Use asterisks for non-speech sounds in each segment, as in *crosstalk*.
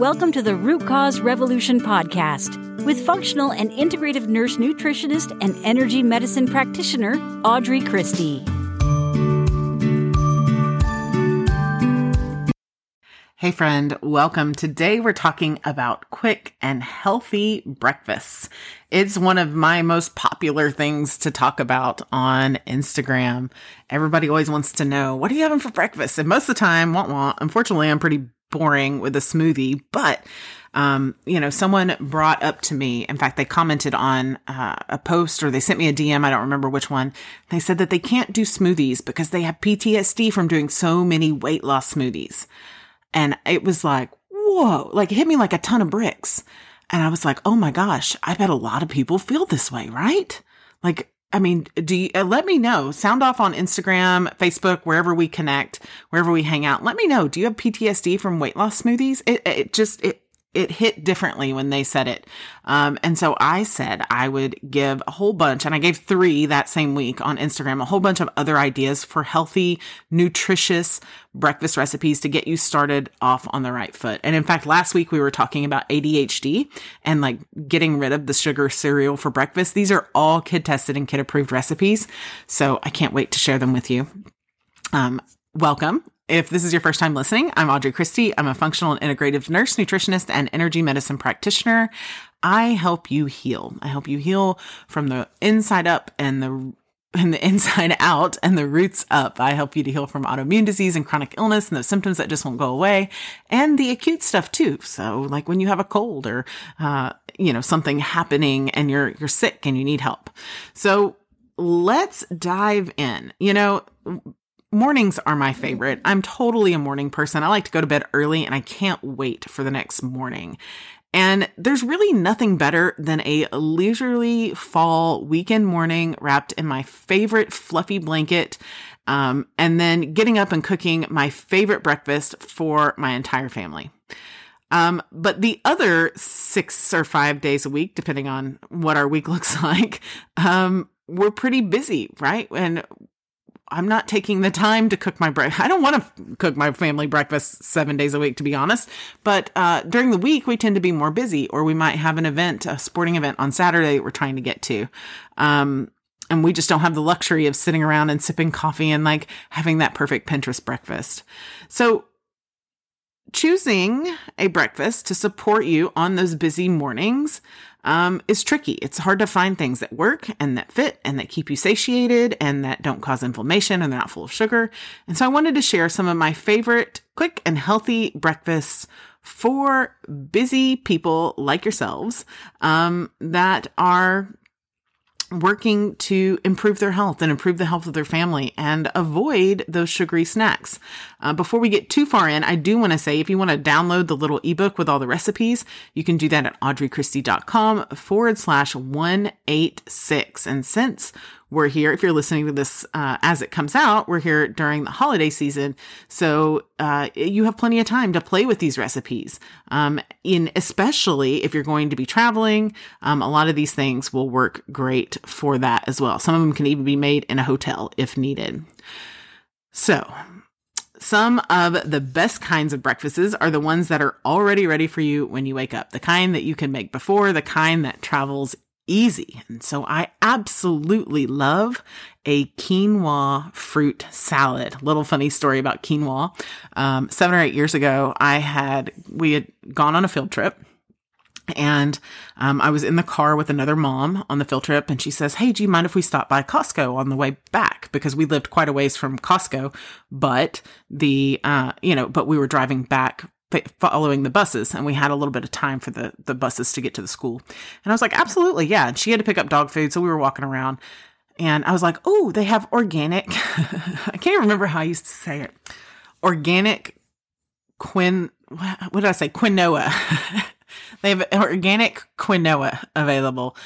Welcome to the Root Cause Revolution podcast with functional and integrative nurse nutritionist and energy medicine practitioner Audrey Christie. Hey, friend, welcome. Today we're talking about quick and healthy breakfasts. It's one of my most popular things to talk about on Instagram. Everybody always wants to know, what are you having for breakfast? And most of the time, want want. Unfortunately, I'm pretty boring with a smoothie, but um, you know, someone brought up to me. In fact, they commented on uh, a post or they sent me a DM. I don't remember which one. They said that they can't do smoothies because they have PTSD from doing so many weight loss smoothies. And it was like, whoa, like it hit me like a ton of bricks. And I was like, oh my gosh, I bet a lot of people feel this way, right? Like, I mean, do you, uh, let me know. Sound off on Instagram, Facebook, wherever we connect, wherever we hang out. Let me know. Do you have PTSD from weight loss smoothies? It, it just, it, it hit differently when they said it. Um, and so I said I would give a whole bunch, and I gave three that same week on Instagram, a whole bunch of other ideas for healthy, nutritious breakfast recipes to get you started off on the right foot. And in fact, last week we were talking about ADHD and like getting rid of the sugar cereal for breakfast. These are all kid tested and kid approved recipes. So I can't wait to share them with you. Um, welcome. If this is your first time listening, I'm Audrey Christie. I'm a functional and integrative nurse, nutritionist, and energy medicine practitioner. I help you heal. I help you heal from the inside up and the and the *laughs* inside out and the roots up. I help you to heal from autoimmune disease and chronic illness and those symptoms that just won't go away and the acute stuff too. So like when you have a cold or, uh, you know, something happening and you're, you're sick and you need help. So let's dive in. You know, mornings are my favorite. I'm totally a morning person. I like to go to bed early and I can't wait for the next morning. And there's really nothing better than a leisurely fall weekend morning wrapped in my favorite fluffy blanket. Um, and then getting up and cooking my favorite breakfast for my entire family. Um, but the other six or five days a week, depending on what our week *laughs* looks like, um, we're pretty busy, right? And I'm not taking the time to cook my breakfast. I don't want to cook my family breakfast seven days a week, to be honest. But uh, during the week, we tend to be more busy, or we might have an event, a sporting event on Saturday that we're trying to get to. Um, and we just don't have the luxury of sitting around and sipping coffee and like having that perfect Pinterest breakfast. So choosing a breakfast to support you on those busy mornings um, is tricky. It's hard to find things that work and that fit and that keep you satiated and that don't cause inflammation and they're not full of sugar. And so I wanted to share some of my favorite quick and healthy breakfasts for busy people like yourselves um, that are working to improve their health and improve the health of their family and avoid those sugary snacks. Uh, before we get too far in, I do want to say if you want to download the little ebook with all the recipes, you can do that at audreychristie.com forward slash 186. And since we're here. If you're listening to this uh, as it comes out, we're here during the holiday season, so uh, you have plenty of time to play with these recipes. Um, in especially if you're going to be traveling, um, a lot of these things will work great for that as well. Some of them can even be made in a hotel if needed. So, some of the best kinds of breakfasts are the ones that are already ready for you when you wake up. The kind that you can make before, the kind that travels easy. And so I absolutely love a quinoa fruit salad. Little funny story about quinoa. Um, seven or eight years ago, I had, we had gone on a field trip and um, I was in the car with another mom on the field trip, and she says, Hey, do you mind if we stop by Costco on the way back? Because we lived quite a ways from Costco, but the, uh, you know, but we were driving back following the buses and we had a little bit of time for the the buses to get to the school. And i was like absolutely yeah. And she had to pick up dog food so we were walking around. And i was like oh they have organic *laughs* i can't remember how i used to say it. Organic quin what did i say? Quinoa. *laughs* They have organic quinoa available.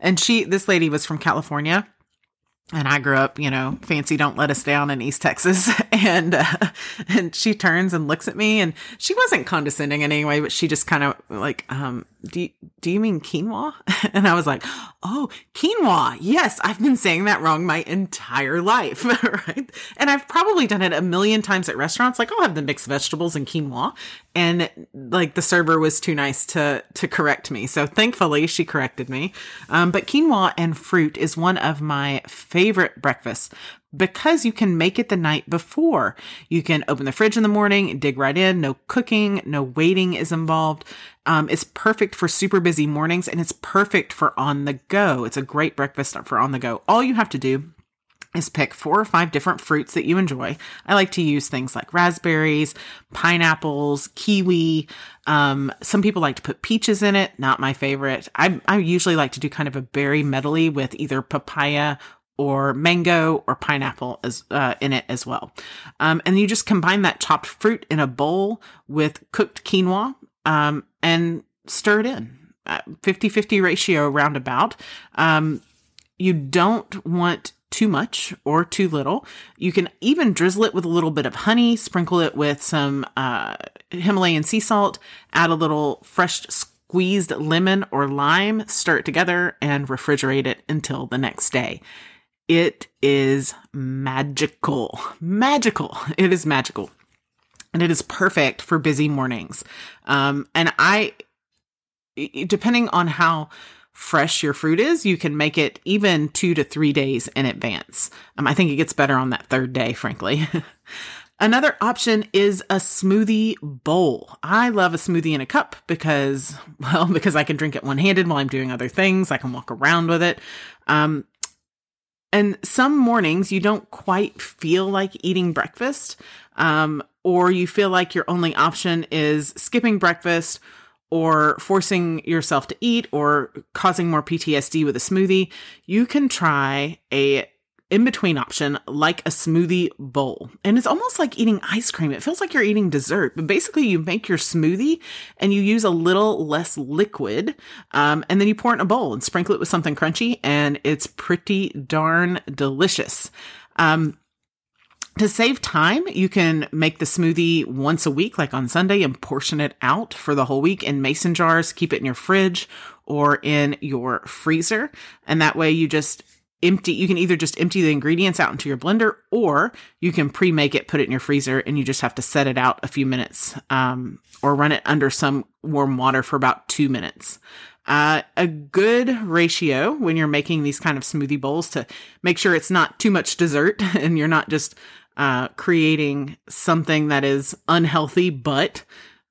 And she this lady was from california and I grew up, you know, fancy don't let us down in East Texas. *laughs* And, uh, and she turns and looks at me and she wasn't condescending in any way, but she just kind of like, um, do you, do you mean quinoa? *laughs* And I was like, oh, quinoa. Yes, I've been saying that wrong my entire life. *laughs* right. And I've probably done it a million times at restaurants. Like I'll have the mixed vegetables and quinoa. And like the server was too nice to, to correct me. So thankfully she corrected me. Um, but quinoa and fruit is one of my favorite breakfasts because you can make it the night before. You can open the fridge in the morning, dig right in, no cooking, no waiting is involved. Um, it's perfect for super busy mornings and it's perfect for on the go. It's a great breakfast for on the go. All you have to do is pick four or five different fruits that you enjoy. I like to use things like raspberries, pineapples, kiwi. Um, some people like to put peaches in it. Not my favorite. I, I usually like to do kind of a berry medley with either papaya or mango or pineapple as uh, in it as well. Um, and you just combine that chopped fruit in a bowl with cooked quinoa um, and stir it in. 50 uh, 50 ratio roundabout. Um, you don't want too much or too little. You can even drizzle it with a little bit of honey, sprinkle it with some uh, Himalayan sea salt, add a little fresh squeezed lemon or lime, stir it together, and refrigerate it until the next day. It is magical. Magical. It is magical. And it is perfect for busy mornings. Um, and I, depending on how fresh your fruit is, you can make it even two to three days in advance. Um, I think it gets better on that third day, frankly. *laughs* Another option is a smoothie bowl. I love a smoothie in a cup because, *laughs* well, because I can drink it one handed while I'm doing other things. I can walk around with it. Um, and some mornings you don't quite feel like eating breakfast, um, or you feel like your only option is skipping breakfast or forcing yourself to eat or causing more PTSD with a smoothie. You can try a in between option like a smoothie bowl. And it's almost like eating ice cream. It feels like you're eating dessert, but basically you make your smoothie and you use a little less liquid. Um, and then you pour it in a bowl and sprinkle it with something crunchy and it's pretty darn delicious. Um, to save time, you can make the smoothie once a week, like on Sunday, and portion it out for the whole week in mason jars. Keep it in your fridge or in your freezer. And that way you just empty you can either just empty the ingredients out into your blender or you can pre-make it put it in your freezer and you just have to set it out a few minutes um, or run it under some warm water for about two minutes. Uh, a good ratio when you're making these kind of smoothie bowls to make sure it's not too much dessert *laughs* and you're not just uh, creating something that is unhealthy but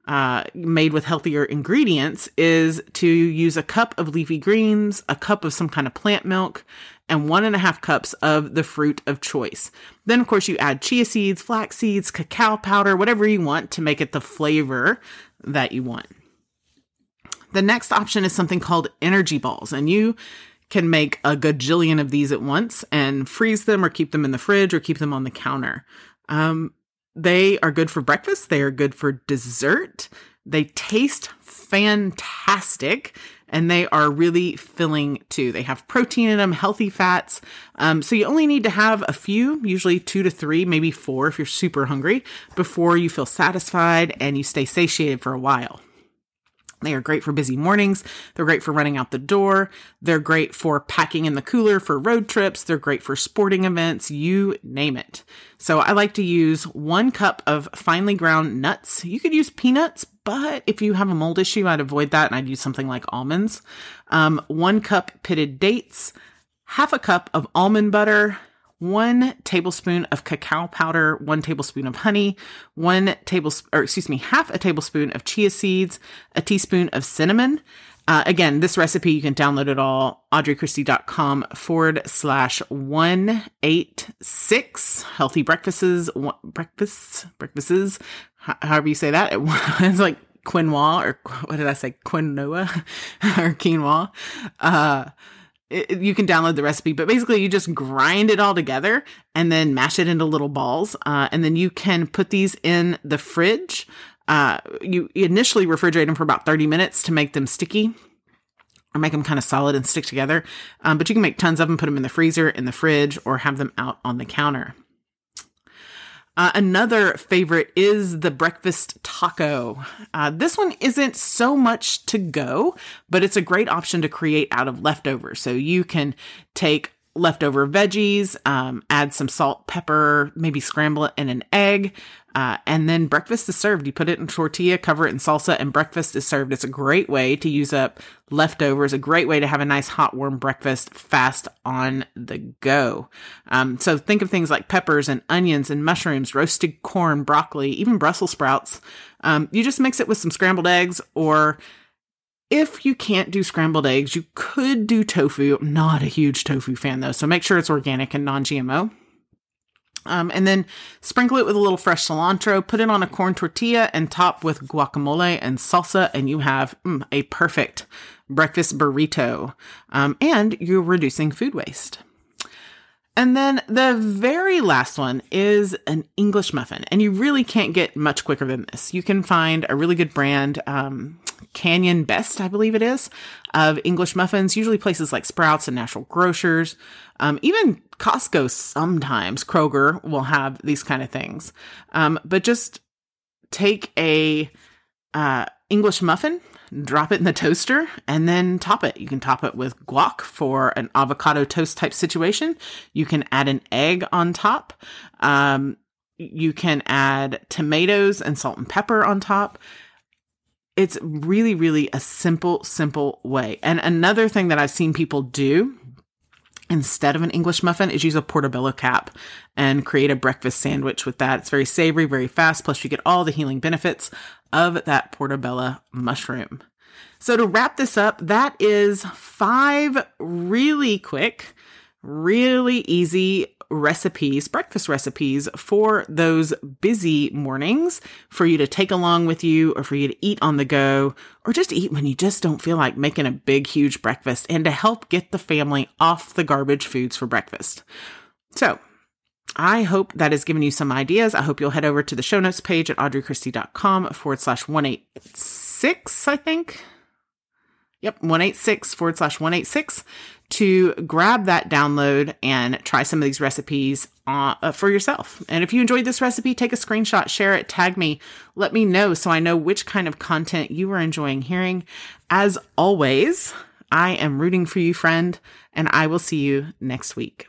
uh, made with healthier ingredients is to use a cup of leafy greens, a cup of some kind of plant milk, and one and a half cups of the fruit of choice. Then, of course, you add chia seeds, flax seeds, cacao powder, whatever you want to make it the flavor that you want. The next option is something called energy balls, and you can make a gajillion of these at once and freeze them or keep them in the fridge or keep them on the counter. Um, they are good for breakfast. They are good for dessert. They taste fantastic and they are really filling too. They have protein in them, healthy fats. Um, so you only need to have a few, usually two to three, maybe four if you're super hungry, before you feel satisfied and you stay satiated for a while. They are great for busy mornings. They're great for running out the door. They're great for packing in the cooler for road trips. They're great for sporting events. You name it. So I like to use one cup of finely ground nuts. You could use peanuts, but if you have a mold issue, I'd avoid that and I'd use something like almonds. Um, one cup pitted dates, half a cup of almond butter, one tablespoon of cacao powder, one tablespoon of honey, one tablespoon, or excuse me, half a tablespoon of chia seeds, a teaspoon of cinnamon. Uh, again, this recipe, you can download it all, audreychristie.com forward slash 186 healthy breakfasts, breakfasts, breakfasts, however you say that. It, *laughs* it's like quinoa or what did I say? Quinoa *laughs* or quinoa. Uh, it, you can download the recipe, but basically you just grind it all together and then mash it into little balls. Uh, and then you can put these in the fridge. Uh, you initially refrigerate them for about 30 minutes to make them sticky. or make them kind of solid and stick together. Um, but you can make tons of them, put them in the freezer, in the fridge, or have them out on the counter. Uh, another favorite is the breakfast taco. Uh, this one isn't so much to go, but it's a great option to create out of leftovers. So you can take leftover veggies, um, add some salt, pepper, maybe scramble it in an egg, uh, and then breakfast is served. You put it in tortilla, cover it in salsa, and breakfast is served. It's a great way to use up leftovers, a great way to have a nice hot, warm breakfast fast on the go. Um, so think of things like peppers and onions and mushrooms, roasted corn, broccoli, even Brussels sprouts. Um, you just mix it with some scrambled eggs or if you can't do scrambled eggs, you could do tofu. I'm not a huge tofu fan though, so make sure it's organic and non GMO. Um, and then sprinkle it with a little fresh cilantro, put it on a corn tortilla and top with guacamole and salsa, and you have mm, a perfect breakfast burrito. Um, and you're reducing food waste. And then the very last one is an English muffin. And you really can't get much quicker than this. You can find a really good brand, um, Canyon Best, I believe it is, of English muffins, usually places like Sprouts and Natural Grocers. Um, even Costco sometimes, Kroger will have these kind of things. Um, but just take a uh, English muffin, drop it in the toaster, and then top it. You can top it with guac for an avocado toast type situation. You can add an egg on top. Um, you can add tomatoes and salt and pepper on top. It's really, really a simple, simple way. And another thing that I've seen people do instead of an English muffin is use a portobello cap and create a breakfast sandwich with that. It's very savory, very fast. Plus you get all the healing benefits of that portobello mushroom. So to wrap this up, that is five really quick, really easy recipes, breakfast recipes for those busy mornings for you to take along with you or for you to eat on the go or just eat when you just don't feel like making a big, huge breakfast and to help get the family off the garbage foods for breakfast. So I hope that has given you some ideas. I hope you'll head over to the show notes page at audreychristie.com forward slash 186, I think. Yep, 186 forward slash 186 to grab that download and try some of these recipes uh, uh, for yourself. And if you enjoyed this recipe, take a screenshot, share it, tag me, let me know so I know which kind of content you are enjoying hearing. As always, I am rooting for you, friend, and I will see you next week.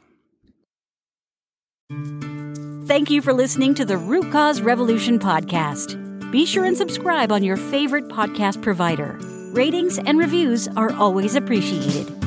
Thank you for listening to the Root Cause Revolution podcast. Be sure and subscribe on your favorite podcast provider. Ratings and reviews are always appreciated.